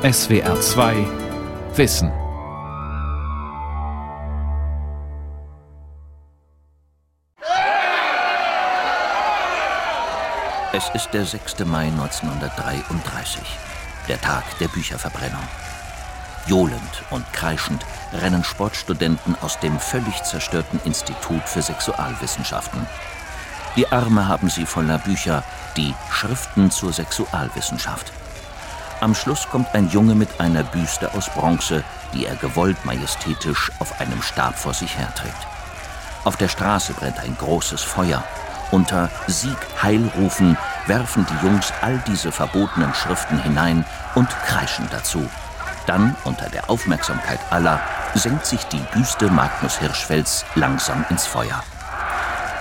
SWR 2 Wissen. Es ist der 6. Mai 1933, der Tag der Bücherverbrennung. Johlend und kreischend rennen Sportstudenten aus dem völlig zerstörten Institut für Sexualwissenschaften. Die Arme haben sie voller Bücher, die Schriften zur Sexualwissenschaft. Am Schluss kommt ein Junge mit einer Büste aus Bronze, die er gewollt majestätisch auf einem Stab vor sich herträgt. Auf der Straße brennt ein großes Feuer. Unter Sieg, Heilrufen werfen die Jungs all diese verbotenen Schriften hinein und kreischen dazu. Dann, unter der Aufmerksamkeit aller, senkt sich die Büste Magnus Hirschfelds langsam ins Feuer.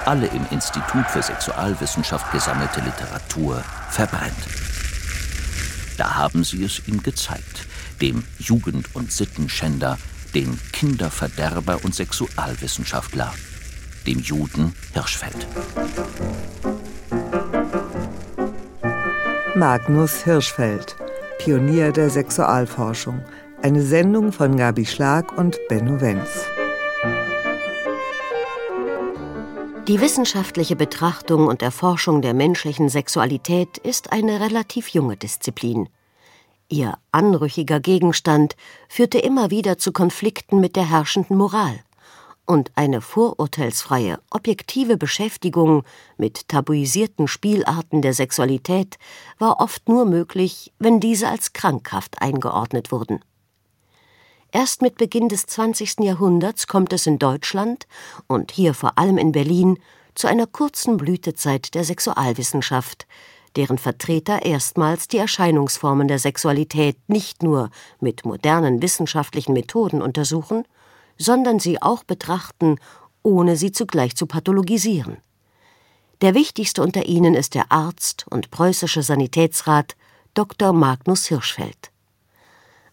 Alle im Institut für Sexualwissenschaft gesammelte Literatur verbrennt. Da haben sie es ihm gezeigt, dem Jugend- und Sittenschänder, dem Kinderverderber und Sexualwissenschaftler, dem Juden Hirschfeld. Magnus Hirschfeld, Pionier der Sexualforschung. Eine Sendung von Gabi Schlag und Benno Wenz. Die wissenschaftliche Betrachtung und Erforschung der menschlichen Sexualität ist eine relativ junge Disziplin. Ihr anrüchiger Gegenstand führte immer wieder zu Konflikten mit der herrschenden Moral. Und eine vorurteilsfreie, objektive Beschäftigung mit tabuisierten Spielarten der Sexualität war oft nur möglich, wenn diese als krankhaft eingeordnet wurden. Erst mit Beginn des 20. Jahrhunderts kommt es in Deutschland und hier vor allem in Berlin zu einer kurzen Blütezeit der Sexualwissenschaft, deren Vertreter erstmals die Erscheinungsformen der Sexualität nicht nur mit modernen wissenschaftlichen Methoden untersuchen, sondern sie auch betrachten, ohne sie zugleich zu pathologisieren. Der wichtigste unter ihnen ist der Arzt und preußische Sanitätsrat Dr. Magnus Hirschfeld.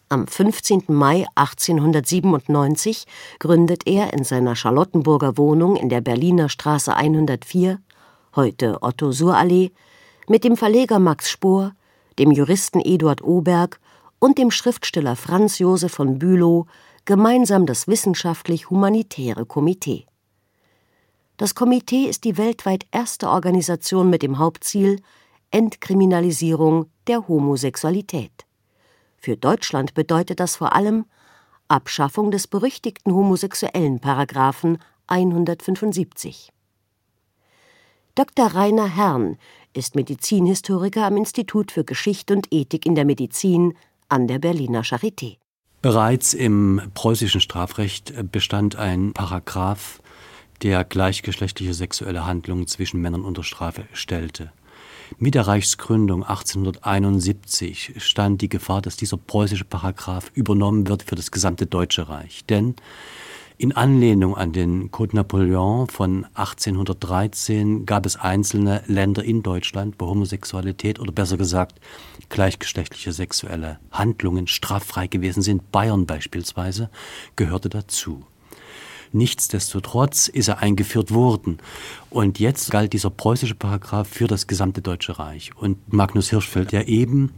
Am 15. Mai 1897 gründet er in seiner Charlottenburger Wohnung in der Berliner Straße 104, heute Otto-Suhr-Allee, mit dem Verleger Max Spohr, dem Juristen Eduard Oberg und dem Schriftsteller Franz Josef von Bülow gemeinsam das Wissenschaftlich-Humanitäre Komitee. Das Komitee ist die weltweit erste Organisation mit dem Hauptziel Entkriminalisierung der Homosexualität. Für Deutschland bedeutet das vor allem Abschaffung des berüchtigten homosexuellen Paragraphen 175. Dr. Rainer Herrn ist Medizinhistoriker am Institut für Geschichte und Ethik in der Medizin an der Berliner Charité. Bereits im preußischen Strafrecht bestand ein Paragraph, der gleichgeschlechtliche sexuelle Handlungen zwischen Männern unter Strafe stellte. Mit der Reichsgründung 1871 stand die Gefahr, dass dieser preußische Paragraph übernommen wird für das gesamte Deutsche Reich. Denn in Anlehnung an den Code Napoleon von 1813 gab es einzelne Länder in Deutschland, wo Homosexualität oder besser gesagt gleichgeschlechtliche sexuelle Handlungen straffrei gewesen sind. Bayern beispielsweise gehörte dazu. Nichtsdestotrotz ist er eingeführt worden. Und jetzt galt dieser preußische Paragraph für das gesamte Deutsche Reich. Und Magnus Hirschfeld, der eben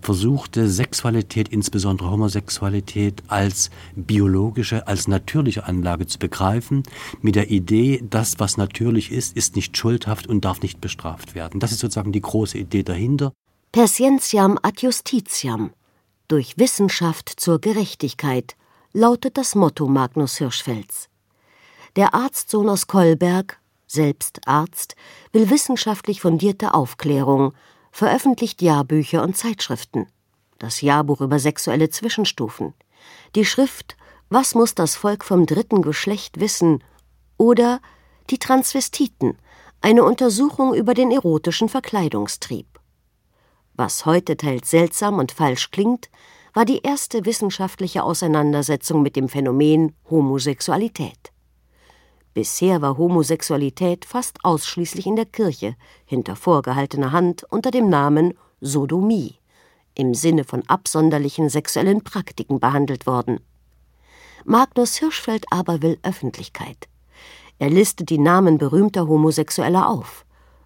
versuchte, Sexualität, insbesondere Homosexualität, als biologische, als natürliche Anlage zu begreifen, mit der Idee, das, was natürlich ist, ist nicht schuldhaft und darf nicht bestraft werden. Das ist sozusagen die große Idee dahinter. Persientiam ad justitiam. Durch Wissenschaft zur Gerechtigkeit lautet das Motto Magnus Hirschfelds. Der Arztsohn aus Kolberg, selbst Arzt, will wissenschaftlich fundierte Aufklärung, veröffentlicht Jahrbücher und Zeitschriften. Das Jahrbuch über sexuelle Zwischenstufen, die Schrift Was muss das Volk vom dritten Geschlecht wissen oder Die Transvestiten, eine Untersuchung über den erotischen Verkleidungstrieb. Was heute teils seltsam und falsch klingt, war die erste wissenschaftliche Auseinandersetzung mit dem Phänomen Homosexualität. Bisher war Homosexualität fast ausschließlich in der Kirche, hinter vorgehaltener Hand unter dem Namen Sodomie, im Sinne von absonderlichen sexuellen Praktiken behandelt worden. Magnus Hirschfeld aber will Öffentlichkeit. Er listet die Namen berühmter Homosexueller auf.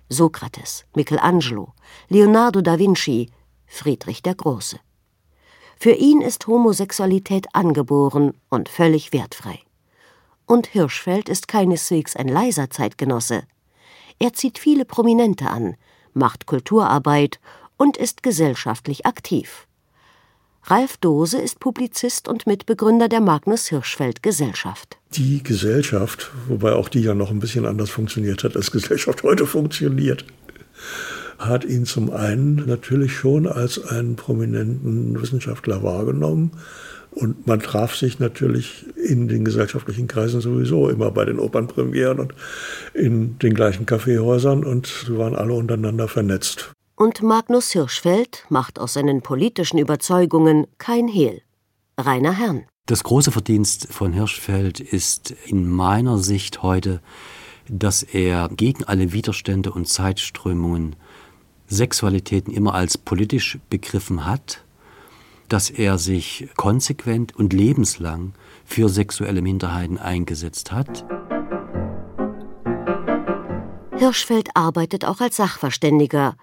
Sokrates, Michelangelo, Leonardo da Vinci, Friedrich der Große. Für ihn ist Homosexualität angeboren und völlig wertfrei. Und Hirschfeld ist keineswegs ein leiser Zeitgenosse. Er zieht viele Prominente an, macht Kulturarbeit und ist gesellschaftlich aktiv. Ralf Dose ist Publizist und Mitbegründer der Magnus Hirschfeld Gesellschaft. Die Gesellschaft, wobei auch die ja noch ein bisschen anders funktioniert hat, als Gesellschaft heute funktioniert, hat ihn zum einen natürlich schon als einen prominenten Wissenschaftler wahrgenommen. Und man traf sich natürlich in den gesellschaftlichen Kreisen sowieso immer bei den Opernpremieren und in den gleichen Kaffeehäusern und sie waren alle untereinander vernetzt. Und Magnus Hirschfeld macht aus seinen politischen Überzeugungen kein Hehl. Rainer Herrn. Das große Verdienst von Hirschfeld ist in meiner Sicht heute, dass er gegen alle Widerstände und Zeitströmungen Sexualitäten immer als politisch begriffen hat, dass er sich konsequent und lebenslang für sexuelle Minderheiten eingesetzt hat. Hirschfeld arbeitet auch als Sachverständiger,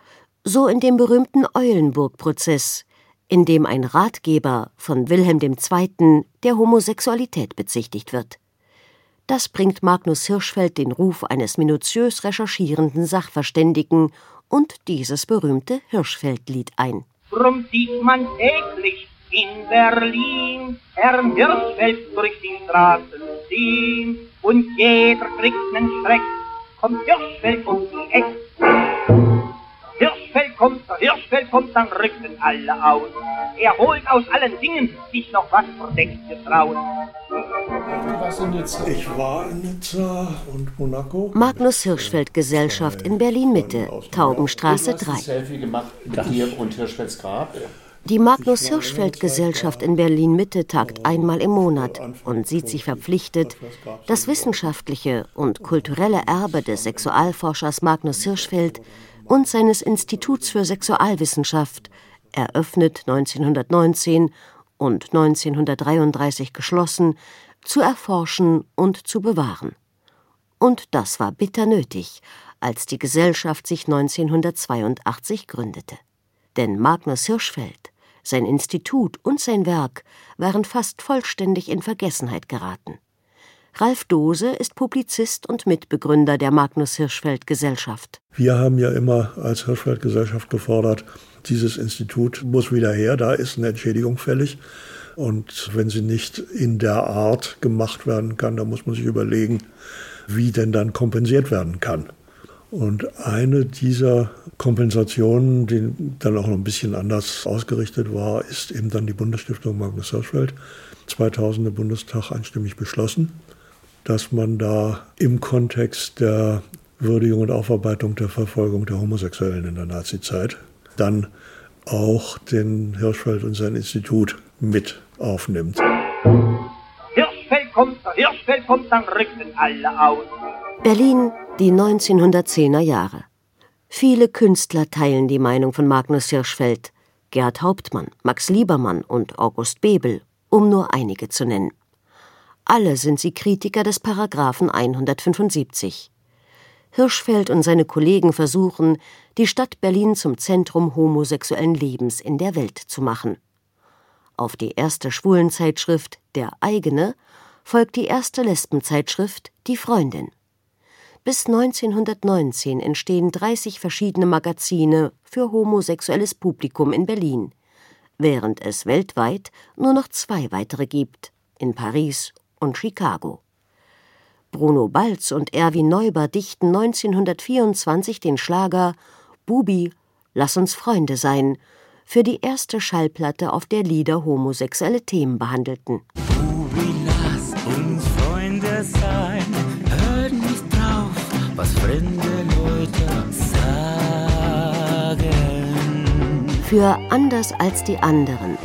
so in dem berühmten Eulenburg-Prozess, in dem ein Ratgeber von Wilhelm II. der Homosexualität bezichtigt wird. Das bringt Magnus Hirschfeld den Ruf eines minutiös recherchierenden Sachverständigen und dieses berühmte Hirschfeldlied ein. Drum sieht man täglich in Berlin Herrn Hirschfeld durch die Straßen ziehen und jeder kriegt nen Schreck, kommt Hirschfeld um die Ecke. Hirschfeld kommt, der Hirschfeld kommt, dann rücken alle aus. Er holt aus allen Dingen sich noch was Verdecktes raus. Ich war in Nizza und Monaco. Magnus Hirschfeld Gesellschaft in Berlin-Mitte, Taubenstraße 3. Selfie gemacht, und Hirschfelds Grab. Die Magnus Hirschfeld Gesellschaft in Berlin-Mitte tagt einmal im Monat und sieht sich verpflichtet, das wissenschaftliche und kulturelle Erbe des Sexualforschers Magnus Hirschfeld und seines Instituts für Sexualwissenschaft, eröffnet 1919 und 1933 geschlossen, zu erforschen und zu bewahren. Und das war bitter nötig, als die Gesellschaft sich 1982 gründete. Denn Magnus Hirschfeld, sein Institut und sein Werk waren fast vollständig in Vergessenheit geraten. Ralf Dose ist Publizist und Mitbegründer der Magnus Hirschfeld Gesellschaft. Wir haben ja immer als Hirschfeld Gesellschaft gefordert, dieses Institut muss wieder her, da ist eine Entschädigung fällig. Und wenn sie nicht in der Art gemacht werden kann, dann muss man sich überlegen, wie denn dann kompensiert werden kann. Und eine dieser Kompensationen, die dann auch noch ein bisschen anders ausgerichtet war, ist eben dann die Bundesstiftung Magnus Hirschfeld, 2000 Bundestag einstimmig beschlossen dass man da im Kontext der Würdigung und Aufarbeitung der Verfolgung der Homosexuellen in der Nazizeit dann auch den Hirschfeld und sein Institut mit aufnimmt. Hirschfeld kommt, Hirschfeld kommt, dann rücken alle aus. Berlin, die 1910er Jahre. Viele Künstler teilen die Meinung von Magnus Hirschfeld, Gerhard Hauptmann, Max Liebermann und August Bebel, um nur einige zu nennen. Alle sind sie Kritiker des Paragraphen 175. Hirschfeld und seine Kollegen versuchen, die Stadt Berlin zum Zentrum homosexuellen Lebens in der Welt zu machen. Auf die erste Schwulenzeitschrift Der eigene folgt die erste Lesbenzeitschrift Die Freundin. Bis 1919 entstehen 30 verschiedene Magazine für homosexuelles Publikum in Berlin, während es weltweit nur noch zwei weitere gibt, in Paris und Chicago. Bruno Balz und Erwin Neuber dichten 1924 den Schlager Bubi, lass uns Freunde sein, für die erste Schallplatte, auf der Lieder homosexuelle Themen behandelten. Bubi, lass uns Freunde sein, hör nicht drauf, was fremde Leute sagen. Für Anders als die anderen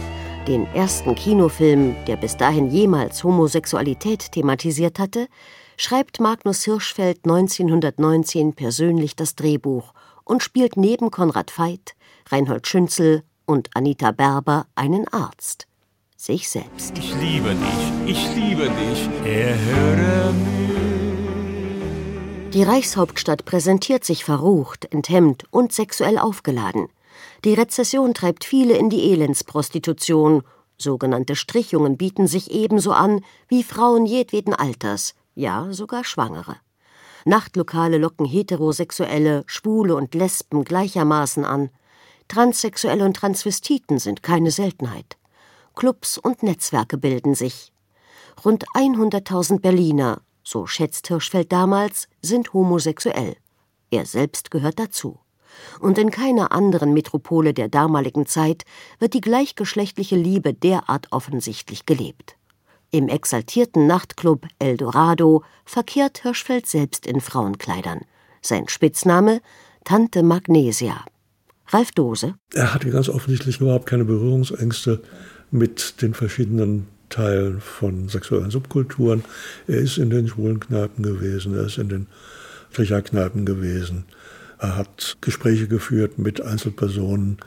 den ersten Kinofilm, der bis dahin jemals Homosexualität thematisiert hatte, schreibt Magnus Hirschfeld 1919 persönlich das Drehbuch und spielt neben Konrad Veit, Reinhold Schünzel und Anita Berber einen Arzt. Sich selbst. Ich liebe dich, ich liebe dich, erhöre mich. Die Reichshauptstadt präsentiert sich verrucht, enthemmt und sexuell aufgeladen. Die Rezession treibt viele in die Elendsprostitution Sogenannte Strichungen bieten sich ebenso an wie Frauen jedweden Alters, ja sogar Schwangere. Nachtlokale locken Heterosexuelle, Schwule und Lesben gleichermaßen an. Transsexuelle und Transvestiten sind keine Seltenheit. Clubs und Netzwerke bilden sich. Rund 100.000 Berliner, so schätzt Hirschfeld damals, sind homosexuell. Er selbst gehört dazu und in keiner anderen Metropole der damaligen Zeit wird die gleichgeschlechtliche Liebe derart offensichtlich gelebt. Im exaltierten Nachtclub Eldorado verkehrt Hirschfeld selbst in Frauenkleidern. Sein Spitzname Tante Magnesia. Ralf Dose. Er hatte ganz offensichtlich überhaupt keine Berührungsängste mit den verschiedenen Teilen von sexuellen Subkulturen. Er ist in den schwulen Kneipen gewesen, er ist in den Stricherkneipen gewesen. Er hat Gespräche geführt mit Einzelpersonen.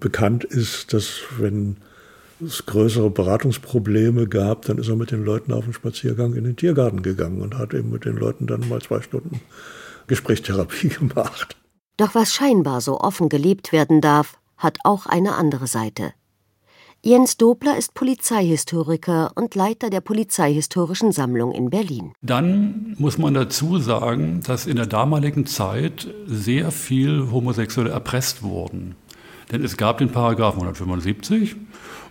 Bekannt ist, dass wenn es größere Beratungsprobleme gab, dann ist er mit den Leuten auf den Spaziergang in den Tiergarten gegangen und hat eben mit den Leuten dann mal zwei Stunden Gesprächstherapie gemacht. Doch was scheinbar so offen gelebt werden darf, hat auch eine andere Seite. Jens Dobler ist Polizeihistoriker und Leiter der Polizeihistorischen Sammlung in Berlin. Dann muss man dazu sagen, dass in der damaligen Zeit sehr viel Homosexuelle erpresst wurden. Denn es gab den Paragraphen 175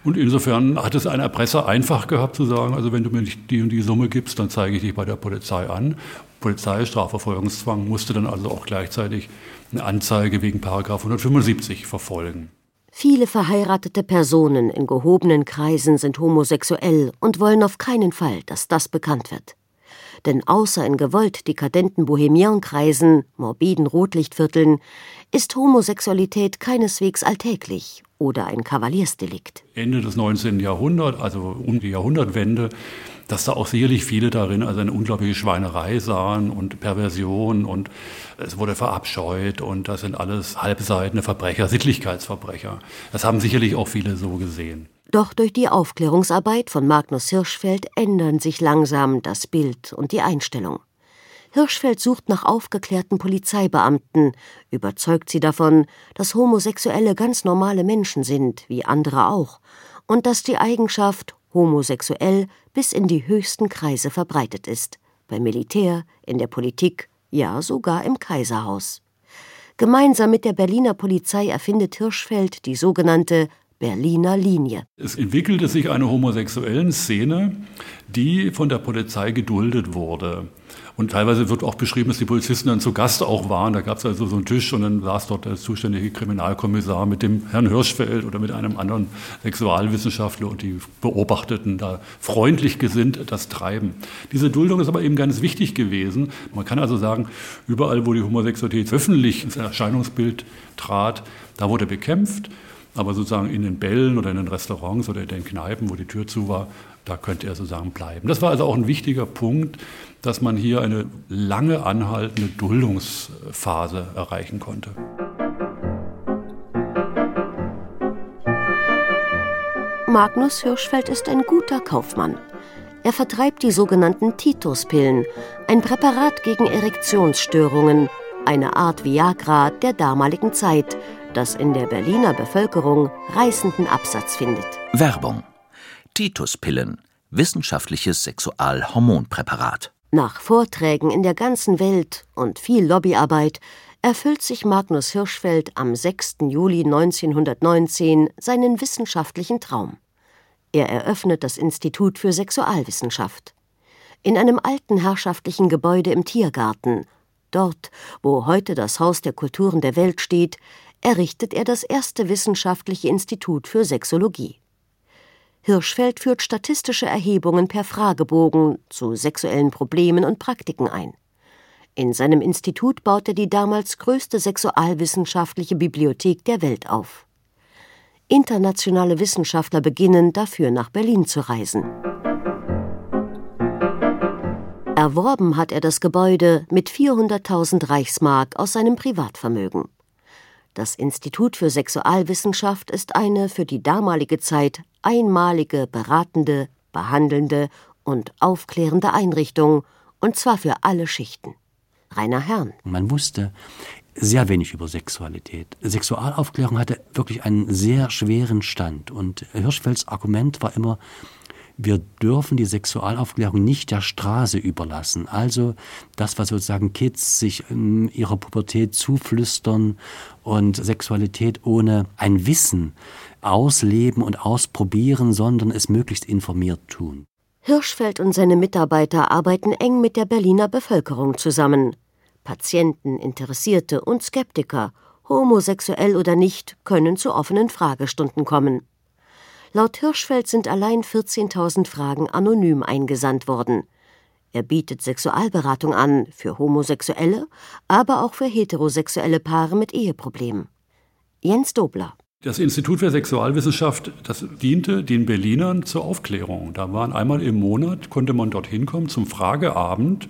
und insofern hat es ein Erpresser einfach gehabt zu sagen, also wenn du mir nicht die und die Summe gibst, dann zeige ich dich bei der Polizei an. Polizeistrafverfolgungszwang musste dann also auch gleichzeitig eine Anzeige wegen Paragraph 175 verfolgen. Viele verheiratete Personen in gehobenen Kreisen sind homosexuell und wollen auf keinen Fall, dass das bekannt wird. Denn außer in gewollt dekadenten Bohemienkreisen, morbiden Rotlichtvierteln, ist Homosexualität keineswegs alltäglich oder ein Kavaliersdelikt. Ende des 19. Jahrhunderts, also um die Jahrhundertwende, dass da auch sicherlich viele darin also eine unglaubliche Schweinerei sahen und Perversion und es wurde verabscheut und das sind alles halbseitene Verbrecher, Sittlichkeitsverbrecher. Das haben sicherlich auch viele so gesehen. Doch durch die Aufklärungsarbeit von Magnus Hirschfeld ändern sich langsam das Bild und die Einstellung. Hirschfeld sucht nach aufgeklärten Polizeibeamten, überzeugt sie davon, dass Homosexuelle ganz normale Menschen sind, wie andere auch, und dass die Eigenschaft homosexuell bis in die höchsten Kreise verbreitet ist, beim Militär, in der Politik, ja sogar im Kaiserhaus. Gemeinsam mit der Berliner Polizei erfindet Hirschfeld die sogenannte Berliner Linie. Es entwickelte sich eine homosexuellen Szene, die von der Polizei geduldet wurde. Und teilweise wird auch beschrieben, dass die Polizisten dann zu Gast auch waren. Da gab es also so einen Tisch und dann saß dort der zuständige Kriminalkommissar mit dem Herrn Hirschfeld oder mit einem anderen Sexualwissenschaftler und die beobachteten da freundlich gesinnt das Treiben. Diese Duldung ist aber eben ganz wichtig gewesen. Man kann also sagen, überall, wo die Homosexualität öffentlich ins Erscheinungsbild trat, da wurde bekämpft. Aber sozusagen in den Bällen oder in den Restaurants oder in den Kneipen, wo die Tür zu war, da könnte er sozusagen bleiben. Das war also auch ein wichtiger Punkt, dass man hier eine lange anhaltende Duldungsphase erreichen konnte. Magnus Hirschfeld ist ein guter Kaufmann. Er vertreibt die sogenannten Tituspillen, ein Präparat gegen Erektionsstörungen, eine Art Viagra der damaligen Zeit, das in der Berliner Bevölkerung reißenden Absatz findet. Werbung. Tituspillen, wissenschaftliches Sexualhormonpräparat. Nach Vorträgen in der ganzen Welt und viel Lobbyarbeit erfüllt sich Magnus Hirschfeld am 6. Juli 1919 seinen wissenschaftlichen Traum. Er eröffnet das Institut für Sexualwissenschaft. In einem alten herrschaftlichen Gebäude im Tiergarten, dort, wo heute das Haus der Kulturen der Welt steht, errichtet er das erste wissenschaftliche Institut für Sexologie. Hirschfeld führt statistische Erhebungen per Fragebogen zu sexuellen Problemen und Praktiken ein. In seinem Institut baut er die damals größte sexualwissenschaftliche Bibliothek der Welt auf. Internationale Wissenschaftler beginnen dafür nach Berlin zu reisen. Erworben hat er das Gebäude mit 400.000 Reichsmark aus seinem Privatvermögen. Das Institut für Sexualwissenschaft ist eine für die damalige Zeit einmalige beratende, behandelnde und aufklärende Einrichtung, und zwar für alle Schichten. Rainer Herrn. Man wusste, sehr wenig über Sexualität. Sexualaufklärung hatte wirklich einen sehr schweren Stand und Hirschfelds Argument war immer, wir dürfen die Sexualaufklärung nicht der Straße überlassen. Also das, was sozusagen Kids sich in ihrer Pubertät zuflüstern und Sexualität ohne ein Wissen ausleben und ausprobieren, sondern es möglichst informiert tun. Hirschfeld und seine Mitarbeiter arbeiten eng mit der Berliner Bevölkerung zusammen. Patienten, Interessierte und Skeptiker, homosexuell oder nicht, können zu offenen Fragestunden kommen. Laut Hirschfeld sind allein 14.000 Fragen anonym eingesandt worden. Er bietet Sexualberatung an für Homosexuelle, aber auch für heterosexuelle Paare mit Eheproblemen. Jens Dobler. Das Institut für Sexualwissenschaft, das diente den Berlinern zur Aufklärung. Da waren einmal im Monat, konnte man dort hinkommen zum Frageabend.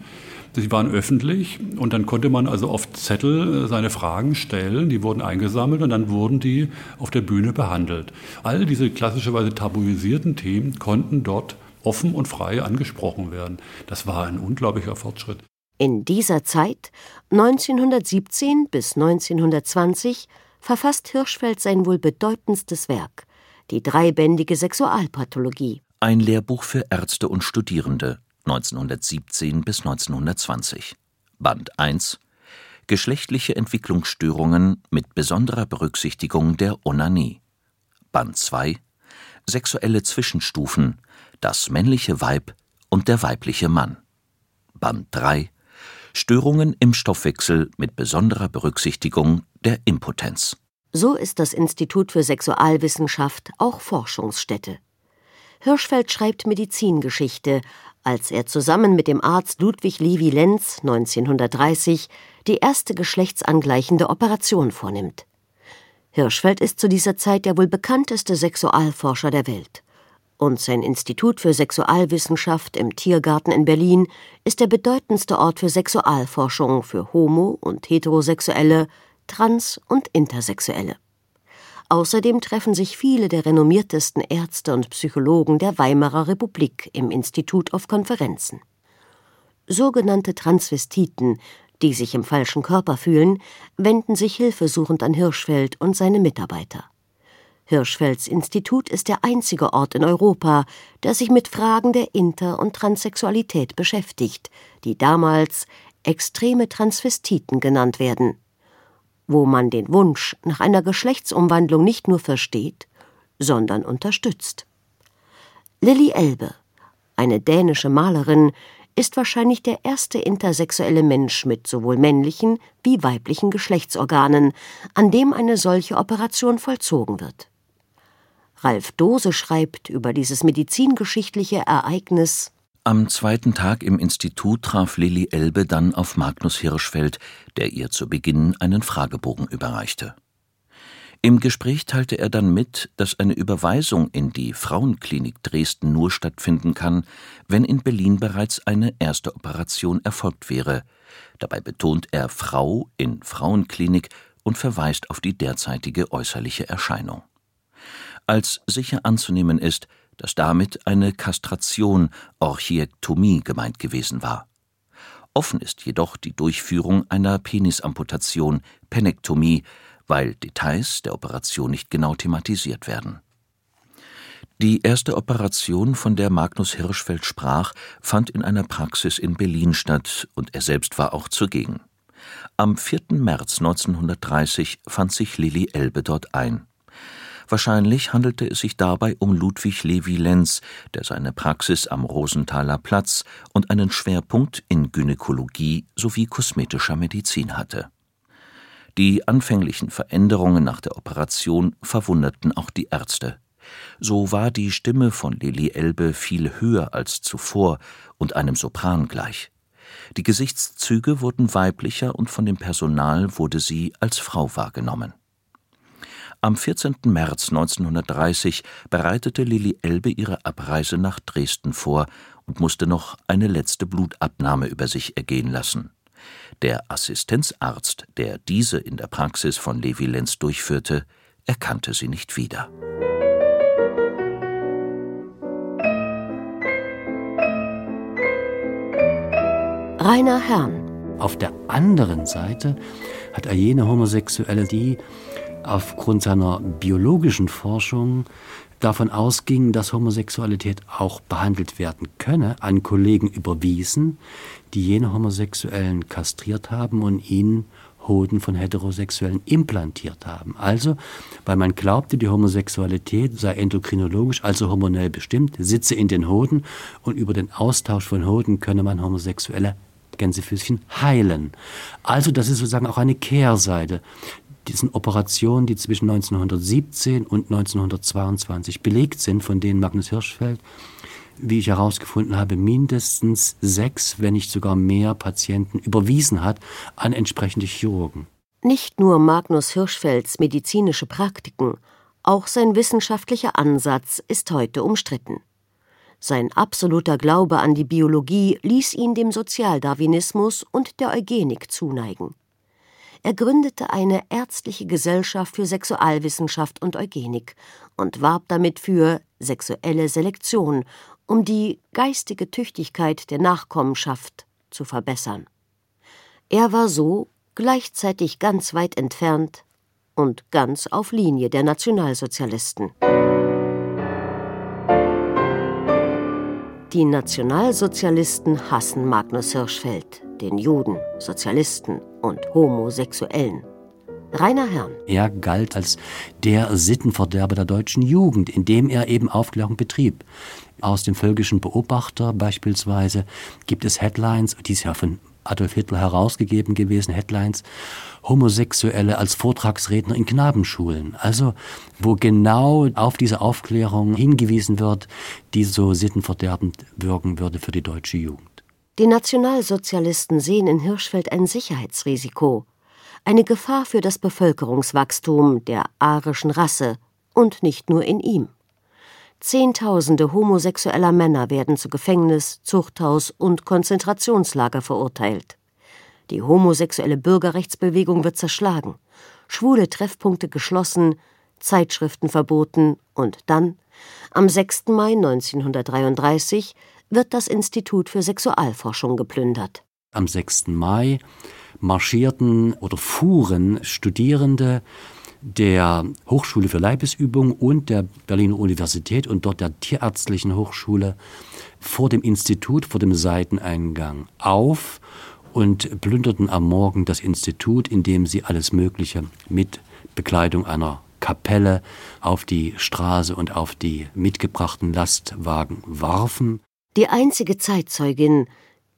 Sie waren öffentlich und dann konnte man also auf Zettel seine Fragen stellen, die wurden eingesammelt und dann wurden die auf der Bühne behandelt. All diese klassischerweise tabuisierten Themen konnten dort offen und frei angesprochen werden. Das war ein unglaublicher Fortschritt. In dieser Zeit, 1917 bis 1920, verfasst Hirschfeld sein wohl bedeutendstes Werk, die dreibändige Sexualpathologie. Ein Lehrbuch für Ärzte und Studierende 1917 bis 1920. Band 1 Geschlechtliche Entwicklungsstörungen mit besonderer Berücksichtigung der Onanie. Band 2 Sexuelle Zwischenstufen Das männliche Weib und der weibliche Mann. Band 3 Störungen im Stoffwechsel mit besonderer Berücksichtigung der Impotenz. So ist das Institut für Sexualwissenschaft auch Forschungsstätte. Hirschfeld schreibt Medizingeschichte, als er zusammen mit dem Arzt Ludwig Levi Lenz 1930 die erste geschlechtsangleichende Operation vornimmt. Hirschfeld ist zu dieser Zeit der wohl bekannteste Sexualforscher der Welt. Und sein Institut für Sexualwissenschaft im Tiergarten in Berlin ist der bedeutendste Ort für Sexualforschung für Homo- und Heterosexuelle, Trans- und Intersexuelle. Außerdem treffen sich viele der renommiertesten Ärzte und Psychologen der Weimarer Republik im Institut auf Konferenzen. Sogenannte Transvestiten, die sich im falschen Körper fühlen, wenden sich hilfesuchend an Hirschfeld und seine Mitarbeiter. Hirschfelds Institut ist der einzige Ort in Europa, der sich mit Fragen der Inter- und Transsexualität beschäftigt, die damals extreme Transvestiten genannt werden wo man den Wunsch nach einer Geschlechtsumwandlung nicht nur versteht, sondern unterstützt. Lilly Elbe, eine dänische Malerin, ist wahrscheinlich der erste intersexuelle Mensch mit sowohl männlichen wie weiblichen Geschlechtsorganen, an dem eine solche Operation vollzogen wird. Ralf Dose schreibt über dieses medizingeschichtliche Ereignis am zweiten Tag im Institut traf Lilly Elbe dann auf Magnus Hirschfeld, der ihr zu Beginn einen Fragebogen überreichte. Im Gespräch teilte er dann mit, dass eine Überweisung in die Frauenklinik Dresden nur stattfinden kann, wenn in Berlin bereits eine erste Operation erfolgt wäre. Dabei betont er Frau in Frauenklinik und verweist auf die derzeitige äußerliche Erscheinung. Als sicher anzunehmen ist, dass damit eine Kastration, Orchiektomie gemeint gewesen war. Offen ist jedoch die Durchführung einer Penisamputation, Penektomie, weil Details der Operation nicht genau thematisiert werden. Die erste Operation, von der Magnus Hirschfeld sprach, fand in einer Praxis in Berlin statt und er selbst war auch zugegen. Am 4. März 1930 fand sich Lilly Elbe dort ein. Wahrscheinlich handelte es sich dabei um Ludwig Levi Lenz, der seine Praxis am Rosenthaler Platz und einen Schwerpunkt in Gynäkologie sowie kosmetischer Medizin hatte. Die anfänglichen Veränderungen nach der Operation verwunderten auch die Ärzte. So war die Stimme von Lili Elbe viel höher als zuvor und einem Sopran gleich. Die Gesichtszüge wurden weiblicher und von dem Personal wurde sie als Frau wahrgenommen. Am 14. März 1930 bereitete Lilly Elbe ihre Abreise nach Dresden vor und musste noch eine letzte Blutabnahme über sich ergehen lassen. Der Assistenzarzt, der diese in der Praxis von Levi Lenz durchführte, erkannte sie nicht wieder. Rainer Herrn. Auf der anderen Seite hat er jene Homosexuelle, die aufgrund seiner biologischen Forschung davon ausging, dass Homosexualität auch behandelt werden könne, an Kollegen überwiesen, die jene Homosexuellen kastriert haben und ihnen Hoden von Heterosexuellen implantiert haben. Also, weil man glaubte, die Homosexualität sei endokrinologisch, also hormonell bestimmt, sitze in den Hoden und über den Austausch von Hoden könne man Homosexuelle Gänsefüßchen heilen. Also das ist sozusagen auch eine Kehrseite diesen Operationen, die zwischen 1917 und 1922 belegt sind, von denen Magnus Hirschfeld, wie ich herausgefunden habe, mindestens sechs, wenn nicht sogar mehr Patienten überwiesen hat an entsprechende Chirurgen. Nicht nur Magnus Hirschfelds medizinische Praktiken, auch sein wissenschaftlicher Ansatz ist heute umstritten. Sein absoluter Glaube an die Biologie ließ ihn dem Sozialdarwinismus und der Eugenik zuneigen. Er gründete eine ärztliche Gesellschaft für Sexualwissenschaft und Eugenik und warb damit für sexuelle Selektion, um die geistige Tüchtigkeit der Nachkommenschaft zu verbessern. Er war so gleichzeitig ganz weit entfernt und ganz auf Linie der Nationalsozialisten. Die Nationalsozialisten hassen Magnus Hirschfeld, den Juden, Sozialisten und Homosexuellen. Rainer Herrn. Er galt als der Sittenverderber der deutschen Jugend, indem er eben Aufklärung betrieb. Aus dem völkischen Beobachter beispielsweise gibt es Headlines, die ist ja von Adolf Hitler herausgegeben gewesen, Headlines, Homosexuelle als Vortragsredner in Knabenschulen. Also, wo genau auf diese Aufklärung hingewiesen wird, die so sittenverderbend wirken würde für die deutsche Jugend. Die Nationalsozialisten sehen in Hirschfeld ein Sicherheitsrisiko, eine Gefahr für das Bevölkerungswachstum der arischen Rasse und nicht nur in ihm. Zehntausende homosexueller Männer werden zu Gefängnis, Zuchthaus und Konzentrationslager verurteilt. Die homosexuelle Bürgerrechtsbewegung wird zerschlagen, schwule Treffpunkte geschlossen, Zeitschriften verboten und dann, am 6. Mai 1933, wird das Institut für Sexualforschung geplündert. Am 6. Mai marschierten oder fuhren Studierende der Hochschule für Leibesübung und der Berliner Universität und dort der Tierärztlichen Hochschule vor dem Institut, vor dem Seiteneingang auf und plünderten am Morgen das Institut, indem sie alles Mögliche mit Bekleidung einer Kapelle auf die Straße und auf die mitgebrachten Lastwagen warfen. Die einzige Zeitzeugin,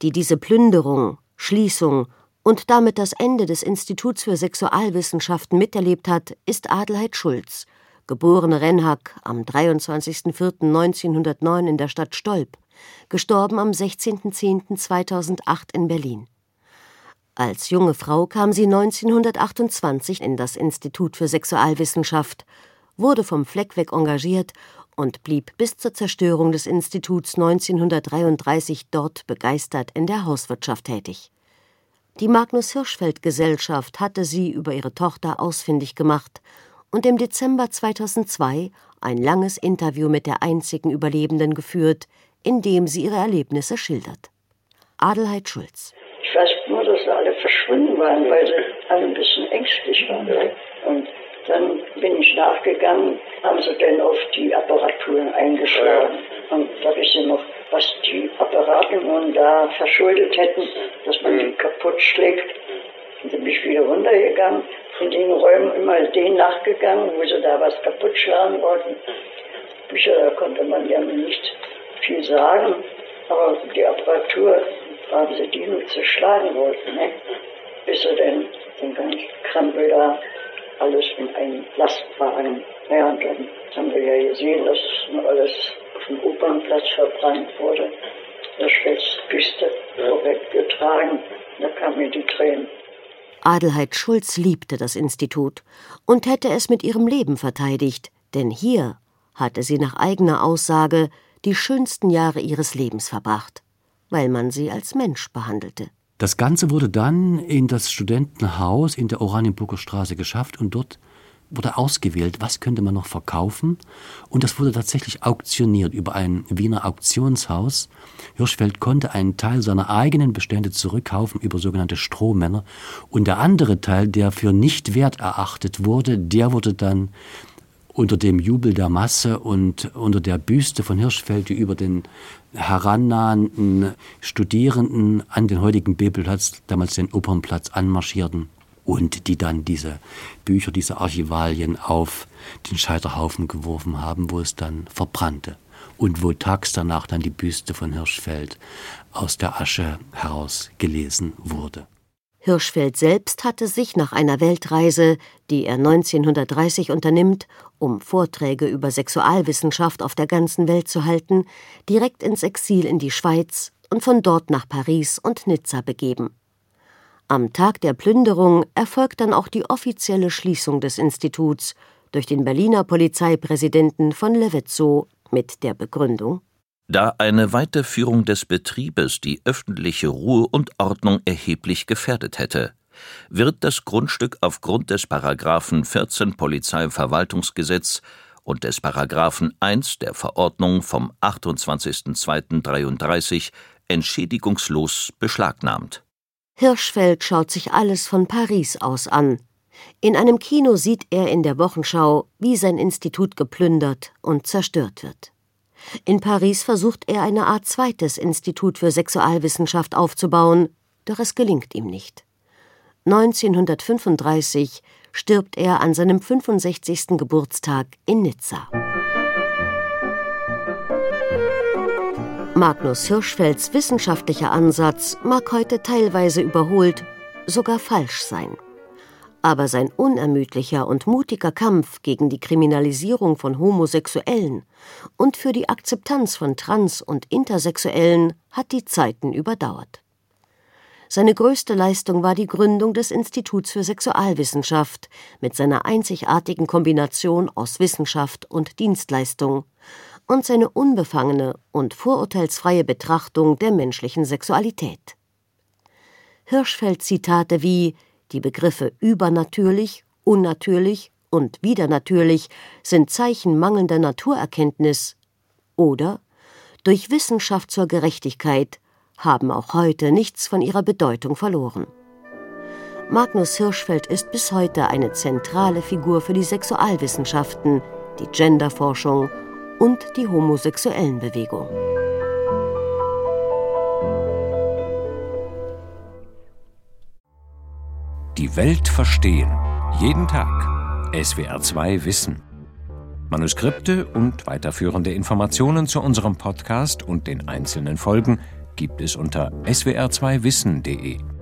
die diese Plünderung, Schließung und damit das Ende des Instituts für Sexualwissenschaften miterlebt hat, ist Adelheid Schulz, geborene Rennhack am 23.04.1909 in der Stadt Stolp, gestorben am 16.10.2008 in Berlin. Als junge Frau kam sie 1928 in das Institut für Sexualwissenschaft, wurde vom Fleck weg engagiert und blieb bis zur Zerstörung des Instituts 1933 dort begeistert in der Hauswirtschaft tätig. Die Magnus Hirschfeld Gesellschaft hatte sie über ihre Tochter ausfindig gemacht und im Dezember 2002 ein langes Interview mit der einzigen Überlebenden geführt, in dem sie ihre Erlebnisse schildert. Adelheid Schulz. Ich weiß nur, dass sie alle verschwunden waren, weil sie alle ein bisschen ängstlich waren. Und dann bin ich nachgegangen, haben sie denn auf die Apparaturen eingeschlagen. Und da ist ja noch, was die Apparate nun da verschuldet hätten, dass man die kaputt schlägt. Und dann bin ich wieder runtergegangen, in den Räumen immer den nachgegangen, wo sie da was kaputt schlagen wollten. Bücher, da konnte man ja nicht viel sagen, aber die Apparatur haben sie die nur zu schlagen wollten, ne? bis sie denn den ganzen Krempel da alles in einen Lastwagen. Ja, und dann haben wir ja gesehen, dass alles auf dem Opernplatz verbrannt wurde. Der Schwätz Büste vorweggetragen. Da kamen mir die Tränen. Adelheid Schulz liebte das Institut und hätte es mit ihrem Leben verteidigt, denn hier hatte sie nach eigener Aussage die schönsten Jahre ihres Lebens verbracht, weil man sie als Mensch behandelte. Das Ganze wurde dann in das Studentenhaus in der Oranienburger Straße geschafft und dort wurde ausgewählt, was könnte man noch verkaufen. Und das wurde tatsächlich auktioniert über ein Wiener Auktionshaus. Hirschfeld konnte einen Teil seiner eigenen Bestände zurückkaufen über sogenannte Strohmänner. Und der andere Teil, der für nicht wert erachtet wurde, der wurde dann unter dem Jubel der Masse und unter der Büste von Hirschfeld, die über den herannahenden Studierenden an den heutigen Bebelplatz, damals den Opernplatz, anmarschierten und die dann diese Bücher, diese Archivalien auf den Scheiterhaufen geworfen haben, wo es dann verbrannte und wo tags danach dann die Büste von Hirschfeld aus der Asche heraus gelesen wurde. Hirschfeld selbst hatte sich nach einer Weltreise, die er 1930 unternimmt, um Vorträge über Sexualwissenschaft auf der ganzen Welt zu halten, direkt ins Exil in die Schweiz und von dort nach Paris und Nizza begeben. Am Tag der Plünderung erfolgt dann auch die offizielle Schließung des Instituts durch den Berliner Polizeipräsidenten von Levetzow mit der Begründung da eine Weiterführung des Betriebes die öffentliche Ruhe und Ordnung erheblich gefährdet hätte, wird das Grundstück aufgrund des Paragraphen 14 Polizeiverwaltungsgesetz und des Paragraphen 1 der Verordnung vom 28.02.33 entschädigungslos beschlagnahmt. Hirschfeld schaut sich alles von Paris aus an. In einem Kino sieht er in der Wochenschau, wie sein Institut geplündert und zerstört wird. In Paris versucht er eine Art zweites Institut für Sexualwissenschaft aufzubauen, doch es gelingt ihm nicht. 1935 stirbt er an seinem 65. Geburtstag in Nizza. Magnus Hirschfelds wissenschaftlicher Ansatz mag heute teilweise überholt, sogar falsch sein aber sein unermüdlicher und mutiger Kampf gegen die Kriminalisierung von Homosexuellen und für die Akzeptanz von Trans- und Intersexuellen hat die Zeiten überdauert. Seine größte Leistung war die Gründung des Instituts für Sexualwissenschaft mit seiner einzigartigen Kombination aus Wissenschaft und Dienstleistung und seine unbefangene und vorurteilsfreie Betrachtung der menschlichen Sexualität. Hirschfeld Zitate wie die Begriffe übernatürlich, unnatürlich und widernatürlich sind Zeichen mangelnder Naturerkenntnis oder durch Wissenschaft zur Gerechtigkeit haben auch heute nichts von ihrer Bedeutung verloren. Magnus Hirschfeld ist bis heute eine zentrale Figur für die Sexualwissenschaften, die Genderforschung und die homosexuellen Bewegung. Die Welt verstehen. Jeden Tag. SWR2 Wissen. Manuskripte und weiterführende Informationen zu unserem Podcast und den einzelnen Folgen gibt es unter swr2wissen.de.